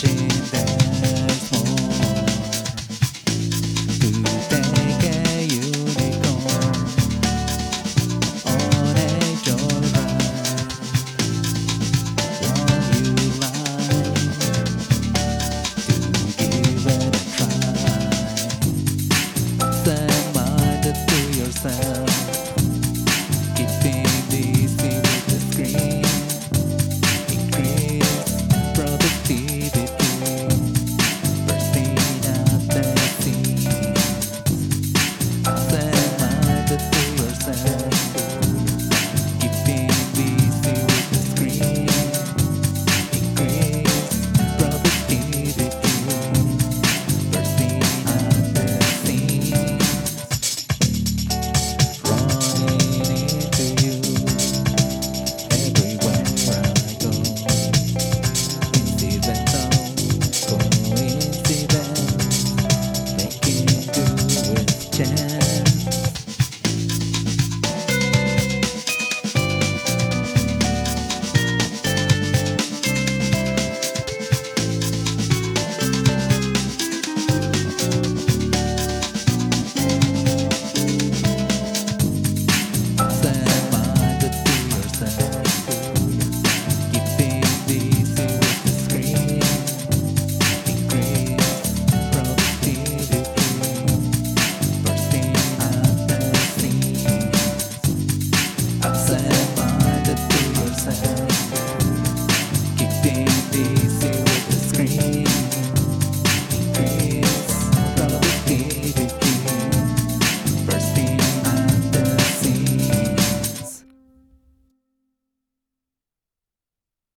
she